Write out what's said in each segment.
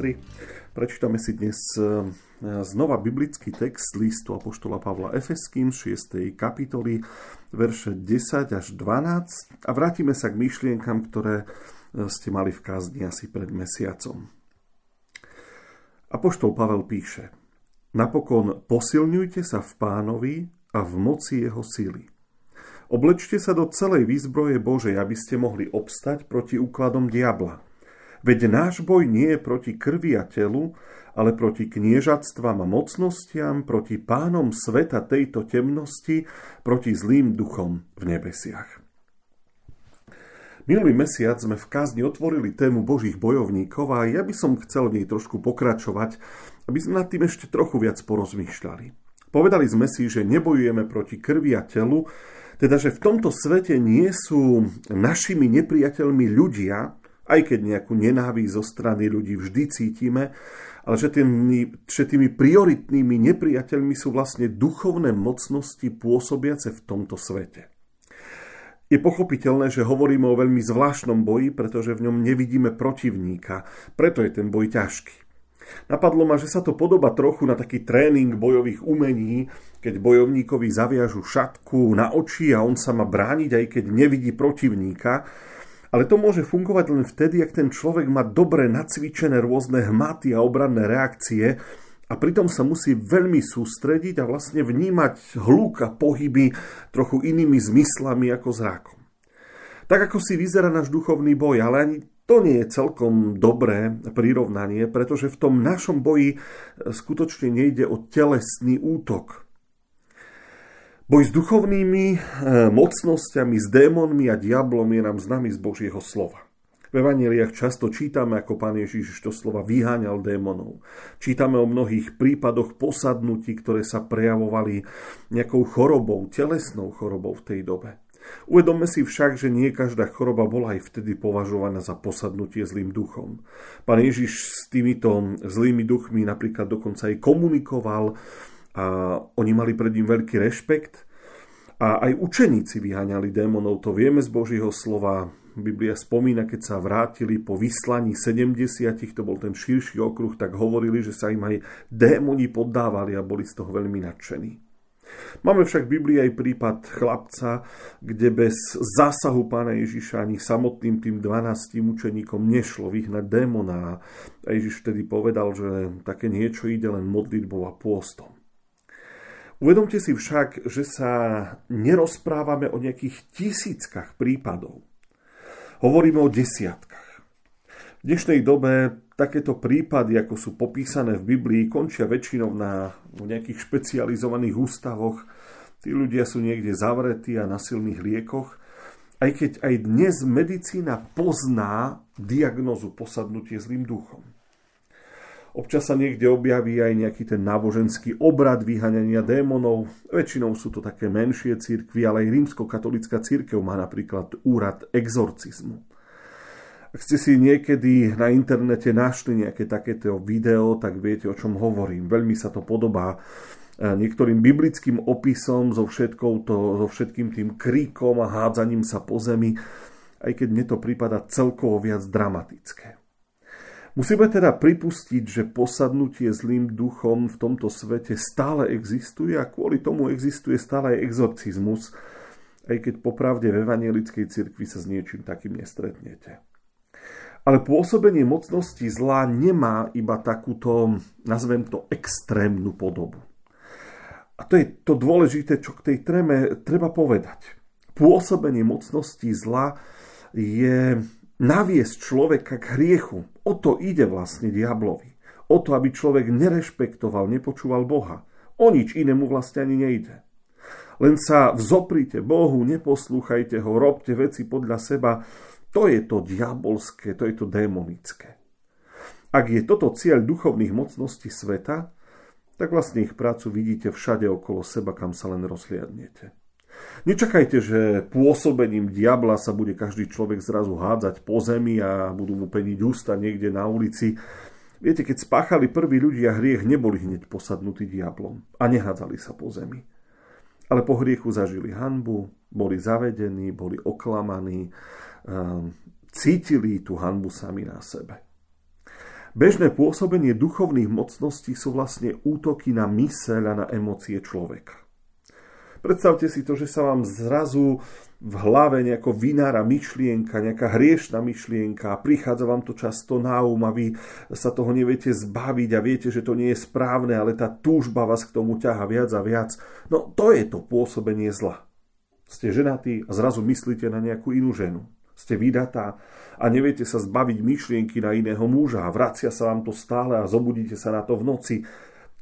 Sestry, prečítame si dnes e, znova biblický text listu Apoštola Pavla Efeským 6. kapitoly, verše 10 až 12 a vrátime sa k myšlienkam, ktoré e, ste mali v kázni asi pred mesiacom. Apoštol Pavel píše Napokon posilňujte sa v pánovi a v moci jeho síly. Oblečte sa do celej výzbroje Božej, aby ste mohli obstať proti úkladom diabla – Veď náš boj nie je proti krvi a telu, ale proti kniežatstvám a mocnostiam, proti pánom sveta tejto temnosti, proti zlým duchom v nebesiach. Minulý mesiac sme v kázni otvorili tému Božích bojovníkov a ja by som chcel v nej trošku pokračovať, aby sme nad tým ešte trochu viac porozmýšľali. Povedali sme si, že nebojujeme proti krvi a telu, teda že v tomto svete nie sú našimi nepriateľmi ľudia, aj keď nejakú nenávisť zo strany ľudí vždy cítime, ale že tými, že tými prioritnými nepriateľmi sú vlastne duchovné mocnosti pôsobiace v tomto svete. Je pochopiteľné, že hovoríme o veľmi zvláštnom boji, pretože v ňom nevidíme protivníka, preto je ten boj ťažký. Napadlo ma, že sa to podoba trochu na taký tréning bojových umení, keď bojovníkovi zaviažu šatku na oči a on sa má brániť, aj keď nevidí protivníka, ale to môže fungovať len vtedy, ak ten človek má dobre nacvičené rôzne hmaty a obranné reakcie a pritom sa musí veľmi sústrediť a vlastne vnímať hluk a pohyby trochu inými zmyslami ako zrákom. Tak ako si vyzerá náš duchovný boj, ale ani to nie je celkom dobré prirovnanie, pretože v tom našom boji skutočne nejde o telesný útok. Boj s duchovnými e, mocnosťami, s démonmi a diablom je nám známy z Božieho slova. V evaneliách často čítame, ako pán Ježiš to slova vyháňal démonov. Čítame o mnohých prípadoch posadnutí, ktoré sa prejavovali nejakou chorobou, telesnou chorobou v tej dobe. Uvedomme si však, že nie každá choroba bola aj vtedy považovaná za posadnutie zlým duchom. Pán Ježiš s týmito zlými duchmi napríklad dokonca aj komunikoval, a oni mali pred ním veľký rešpekt a aj učeníci vyháňali démonov, to vieme z Božieho slova. Biblia spomína, keď sa vrátili po vyslaní 70, to bol ten širší okruh, tak hovorili, že sa im aj démoni poddávali a boli z toho veľmi nadšení. Máme však v Biblii aj prípad chlapca, kde bez zásahu pána Ježiša ani samotným tým 12 učeníkom nešlo vyhnať démona. A Ježiš vtedy povedal, že také niečo ide len modlitbou a pôstom. Uvedomte si však, že sa nerozprávame o nejakých tisíckach prípadov. Hovoríme o desiatkách. V dnešnej dobe takéto prípady, ako sú popísané v Biblii, končia väčšinou na nejakých špecializovaných ústavoch. Tí ľudia sú niekde zavretí a na silných liekoch. Aj keď aj dnes medicína pozná diagnozu posadnutie zlým duchom. Občas sa niekde objaví aj nejaký ten náboženský obrad vyhaňania démonov. Väčšinou sú to také menšie církvy, ale aj rímsko-katolická církev má napríklad úrad exorcizmu. Ak ste si niekedy na internete našli nejaké takéto video, tak viete, o čom hovorím. Veľmi sa to podobá e, niektorým biblickým opisom so, to, so všetkým tým kríkom a hádzaním sa po zemi, aj keď mne to prípada celkovo viac dramatické. Musíme teda pripustiť, že posadnutie zlým duchom v tomto svete stále existuje a kvôli tomu existuje stále aj exorcizmus, aj keď popravde v evangelickej cirkvi sa s niečím takým nestretnete. Ale pôsobenie mocnosti zla nemá iba takúto, nazvem to, extrémnu podobu. A to je to dôležité, čo k tej tréme treba povedať. Pôsobenie mocnosti zla je naviesť človeka k hriechu. O to ide vlastne diablovi. O to, aby človek nerešpektoval, nepočúval Boha. O nič inému vlastne ani nejde. Len sa vzoprite Bohu, neposlúchajte ho, robte veci podľa seba. To je to diabolské, to je to démonické. Ak je toto cieľ duchovných mocností sveta, tak vlastne ich prácu vidíte všade okolo seba, kam sa len rozhliadnete. Nečakajte, že pôsobením diabla sa bude každý človek zrazu hádzať po zemi a budú mu peniť ústa niekde na ulici. Viete, keď spáchali prví ľudia hriech, neboli hneď posadnutí diablom a nehádzali sa po zemi. Ale po hriechu zažili hanbu, boli zavedení, boli oklamaní, ehm, cítili tú hanbu sami na sebe. Bežné pôsobenie duchovných mocností sú vlastne útoky na myseľ a na emócie človeka. Predstavte si to, že sa vám zrazu v hlave nejako vynára myšlienka, nejaká hriešna myšlienka a prichádza vám to často na um a vy sa toho neviete zbaviť a viete, že to nie je správne, ale tá túžba vás k tomu ťaha viac a viac. No to je to pôsobenie zla. Ste ženatí a zrazu myslíte na nejakú inú ženu ste vydatá a neviete sa zbaviť myšlienky na iného muža a vracia sa vám to stále a zobudíte sa na to v noci.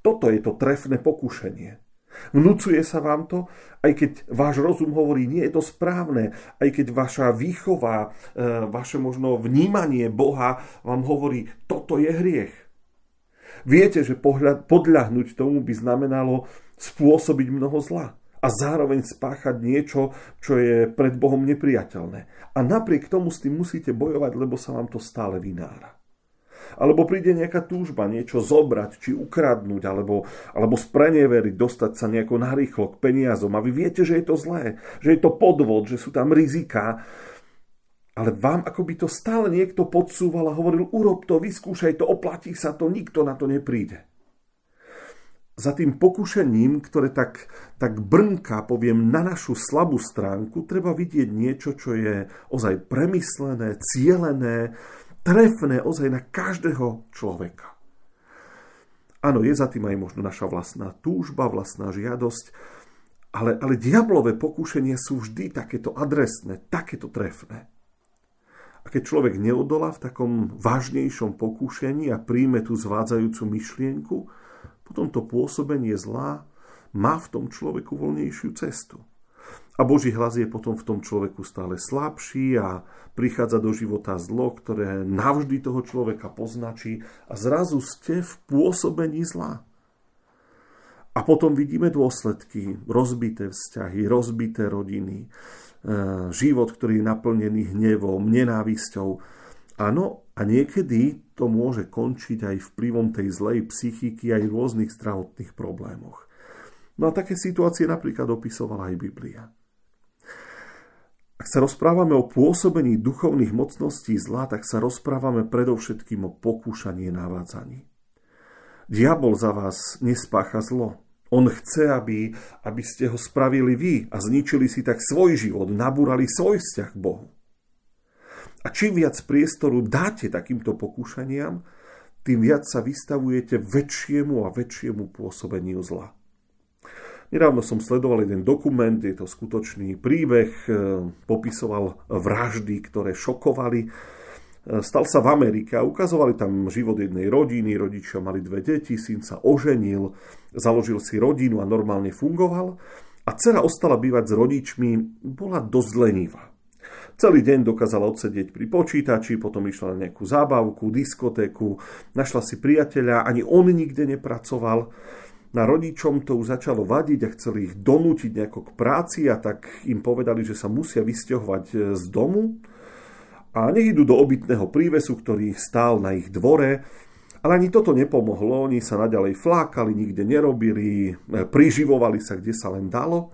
Toto je to trefné pokušenie. Vnúcuje sa vám to, aj keď váš rozum hovorí, nie je to správne, aj keď vaša výchova, e, vaše možno vnímanie Boha vám hovorí, toto je hriech. Viete, že podľahnuť tomu by znamenalo spôsobiť mnoho zla a zároveň spáchať niečo, čo je pred Bohom nepriateľné. A napriek tomu s tým musíte bojovať, lebo sa vám to stále vynára. Alebo príde nejaká túžba niečo zobrať, či ukradnúť, alebo, alebo spreneveriť, dostať sa nejako narýchlo k peniazom. A vy viete, že je to zlé, že je to podvod, že sú tam rizika. Ale vám ako by to stále niekto podsúval a hovoril, urob to, vyskúšaj to, oplatí sa to, nikto na to nepríde za tým pokušením, ktoré tak, tak brnká, poviem, na našu slabú stránku, treba vidieť niečo, čo je ozaj premyslené, cielené, trefné ozaj na každého človeka. Áno, je za tým aj možno naša vlastná túžba, vlastná žiadosť, ale, ale diablové pokušenie sú vždy takéto adresné, takéto trefné. A keď človek neodolá v takom vážnejšom pokúšení a príjme tú zvádzajúcu myšlienku, potom to pôsobenie zla má v tom človeku voľnejšiu cestu. A Boží hlas je potom v tom človeku stále slabší a prichádza do života zlo, ktoré navždy toho človeka poznačí a zrazu ste v pôsobení zla. A potom vidíme dôsledky, rozbité vzťahy, rozbité rodiny, e, život, ktorý je naplnený hnevom, nenávisťou. Áno, a niekedy to môže končiť aj vplyvom tej zlej psychiky aj rôznych zdravotných problémoch. No a také situácie napríklad opisovala aj Biblia. Ak sa rozprávame o pôsobení duchovných mocností zla, tak sa rozprávame predovšetkým o pokúšaní navádzaní. Diabol za vás nespácha zlo. On chce, aby, aby ste ho spravili vy a zničili si tak svoj život, nabúrali svoj vzťah k Bohu. A čím viac priestoru dáte takýmto pokúšaniam, tým viac sa vystavujete väčšiemu a väčšiemu pôsobeniu zla. Nedávno som sledoval jeden dokument, je to skutočný príbeh, e, popisoval vraždy, ktoré šokovali. E, stal sa v Amerike a ukazovali tam život jednej rodiny, rodičia mali dve deti, syn sa oženil, založil si rodinu a normálne fungoval a dcera ostala bývať s rodičmi, bola dosť lenivá. Celý deň dokázala odsedieť pri počítači, potom išla na nejakú zábavku, diskotéku, našla si priateľa, ani on nikde nepracoval. Na rodičom to už začalo vadiť a chceli ich donútiť nejako k práci a tak im povedali, že sa musia vysťahovať e, z domu a nech idú do obytného prívesu, ktorý stál na ich dvore, ale ani toto nepomohlo, oni sa naďalej flákali, nikde nerobili, e, priživovali sa, kde sa len dalo.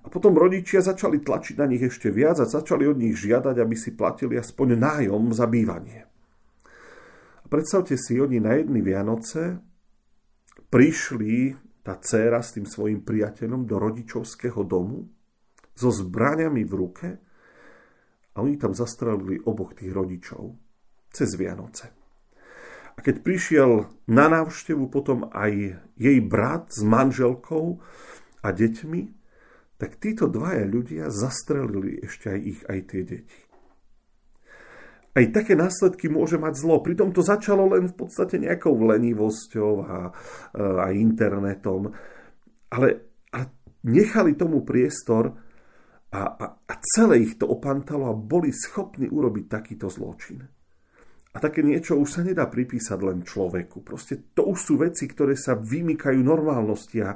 A potom rodičia začali tlačiť na nich ešte viac a začali od nich žiadať, aby si platili aspoň nájom za bývanie. A predstavte si, oni na jedny Vianoce prišli tá dcéra s tým svojim priateľom do rodičovského domu so zbraniami v ruke a oni tam zastrelili oboch tých rodičov cez Vianoce. A keď prišiel na návštevu potom aj jej brat s manželkou a deťmi, tak títo dvaja ľudia zastrelili ešte aj ich, aj tie deti. Aj také následky môže mať zlo. Pritom to začalo len v podstate nejakou lenivosťou a, a internetom. Ale, ale nechali tomu priestor a, a, a celé ich to opantalo a boli schopní urobiť takýto zločin. A také niečo už sa nedá pripísať len človeku. Proste to už sú veci, ktoré sa vymykajú normálnosti a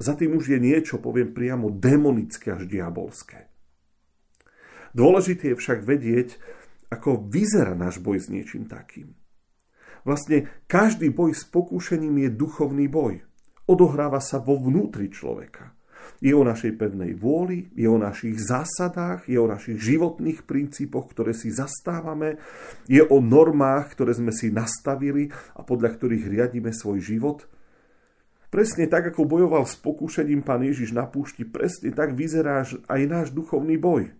za tým už je niečo, poviem priamo, demonické až diabolské. Dôležité je však vedieť, ako vyzerá náš boj s niečím takým. Vlastne každý boj s pokúšením je duchovný boj. Odohráva sa vo vnútri človeka. Je o našej pevnej vôli, je o našich zásadách, je o našich životných princípoch, ktoré si zastávame, je o normách, ktoré sme si nastavili a podľa ktorých riadíme svoj život. Presne tak, ako bojoval s pokúšením pán Ježiš na púšti, presne tak vyzerá aj náš duchovný boj.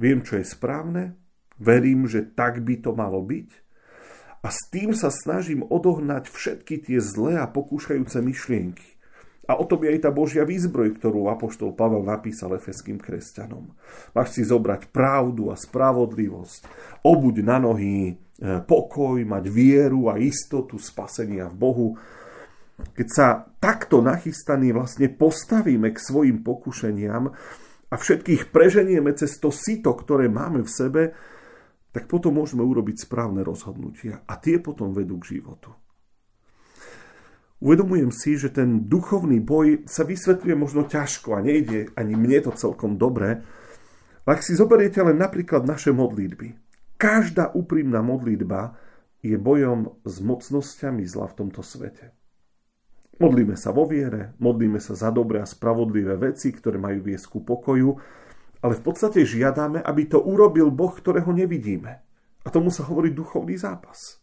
Viem, čo je správne, verím, že tak by to malo byť a s tým sa snažím odohnať všetky tie zlé a pokúšajúce myšlienky. A o tom je aj tá Božia výzbroj, ktorú Apoštol Pavel napísal efeským kresťanom. Máš si zobrať pravdu a spravodlivosť, obuď na nohy e, pokoj, mať vieru a istotu spasenia v Bohu. Keď sa takto nachystaní vlastne postavíme k svojim pokušeniam a všetkých preženieme cez to sito, ktoré máme v sebe, tak potom môžeme urobiť správne rozhodnutia a tie potom vedú k životu. Uvedomujem si, že ten duchovný boj sa vysvetľuje možno ťažko a nejde ani mne to celkom dobre, ak si zoberiete len napríklad naše modlitby. Každá úprimná modlitba je bojom s mocnosťami zla v tomto svete. Modlíme sa vo viere, modlíme sa za dobré a spravodlivé veci, ktoré majú viesť ku pokoju, ale v podstate žiadame, aby to urobil Boh, ktorého nevidíme. A tomu sa hovorí duchovný zápas.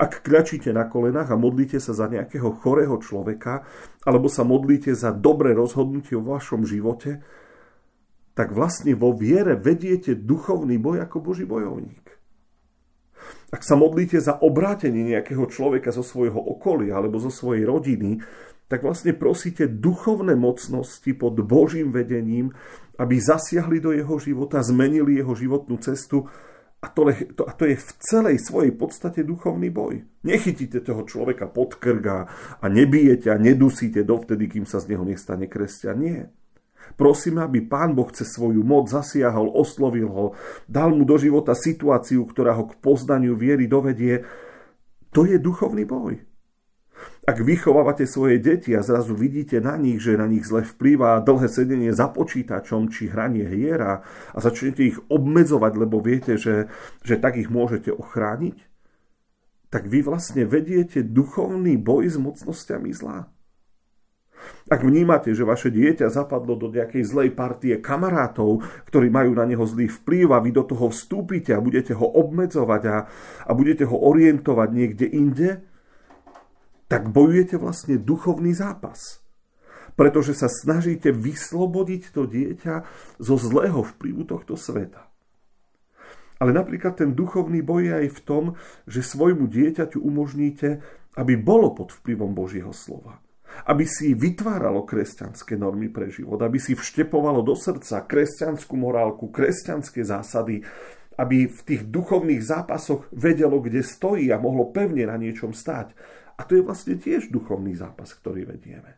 Ak kľačíte na kolenách a modlíte sa za nejakého chorého človeka, alebo sa modlíte za dobré rozhodnutie vo vašom živote, tak vlastne vo viere vediete duchovný boj ako Boží bojovník. Ak sa modlíte za obrátenie nejakého človeka zo svojho okolia alebo zo svojej rodiny, tak vlastne prosíte duchovné mocnosti pod Božím vedením, aby zasiahli do jeho života, zmenili jeho životnú cestu a to, to, a to je v celej svojej podstate duchovný boj. Nechytíte toho človeka pod krga a nebijete a nedusíte dovtedy, kým sa z neho nestane kresťan. Nie. Prosíme, aby Pán Boh cez svoju moc zasiahol, oslovil ho, dal mu do života situáciu, ktorá ho k poznaniu viery dovedie. To je duchovný boj. Ak vychovávate svoje deti a zrazu vidíte na nich, že na nich zle vplýva dlhé sedenie za počítačom či hranie hiera a začnete ich obmedzovať, lebo viete, že, že tak ich môžete ochrániť, tak vy vlastne vediete duchovný boj s mocnosťami zla. Ak vnímate, že vaše dieťa zapadlo do nejakej zlej partie kamarátov, ktorí majú na neho zlý vplyv a vy do toho vstúpite a budete ho obmedzovať a, a budete ho orientovať niekde inde, tak bojujete vlastne duchovný zápas. Pretože sa snažíte vyslobodiť to dieťa zo zlého vplyvu tohto sveta. Ale napríklad ten duchovný boj je aj v tom, že svojmu dieťaťu umožníte, aby bolo pod vplyvom Božieho slova. Aby si vytváralo kresťanské normy pre život, aby si vštepovalo do srdca kresťanskú morálku, kresťanské zásady, aby v tých duchovných zápasoch vedelo, kde stojí a mohlo pevne na niečom stáť a to je vlastne tiež duchovný zápas, ktorý vedieme.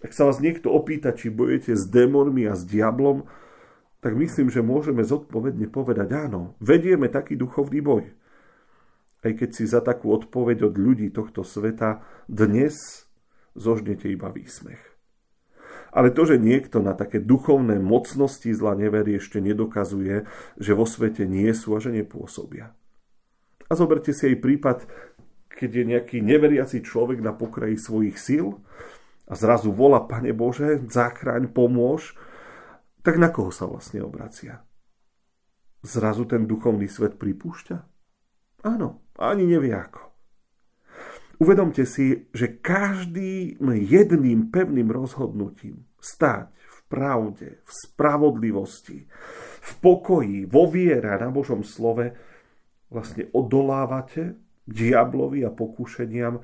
Ak sa vás niekto opýta, či bojujete s démonmi a s diablom, tak myslím, že môžeme zodpovedne povedať áno, vedieme taký duchovný boj. Aj keď si za takú odpoveď od ľudí tohto sveta dnes zožnete iba výsmech. Ale to, že niekto na také duchovné mocnosti zla neverí, ešte nedokazuje, že vo svete nie sú a že nepôsobia. A zoberte si aj prípad keď je nejaký neveriaci človek na pokraji svojich síl a zrazu volá, Pane Bože, zachráň, pomôž, tak na koho sa vlastne obracia? Zrazu ten duchovný svet pripúšťa? Áno, ani nevie ako. Uvedomte si, že každým jedným pevným rozhodnutím stáť v pravde, v spravodlivosti, v pokoji, vo viere na Božom slove vlastne odolávate diablovi a pokúšeniam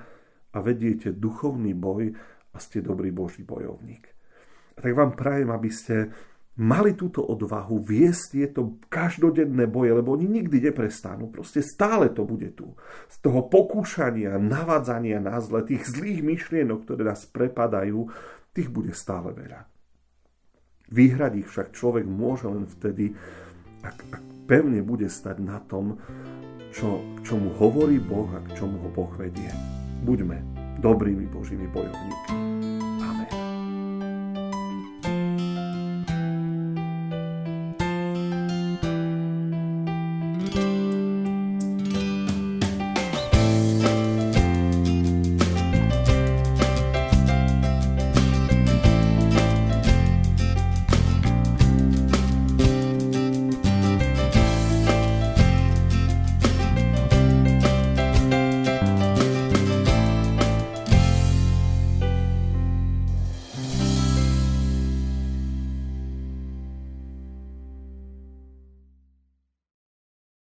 a vediete duchovný boj a ste dobrý Boží bojovník. A tak vám prajem, aby ste mali túto odvahu viesť tieto každodenné boje, lebo oni nikdy neprestanú. Proste stále to bude tu. Z toho pokúšania, navádzania na zle, tých zlých myšlienok, ktoré nás prepadajú, tých bude stále veľa. Vyhrať ich však človek môže len vtedy, ak, ak pevne bude stať na tom, čo, k čomu hovorí Boh a k čomu ho Boh vedie. Buďme dobrými Božími bojovníkmi.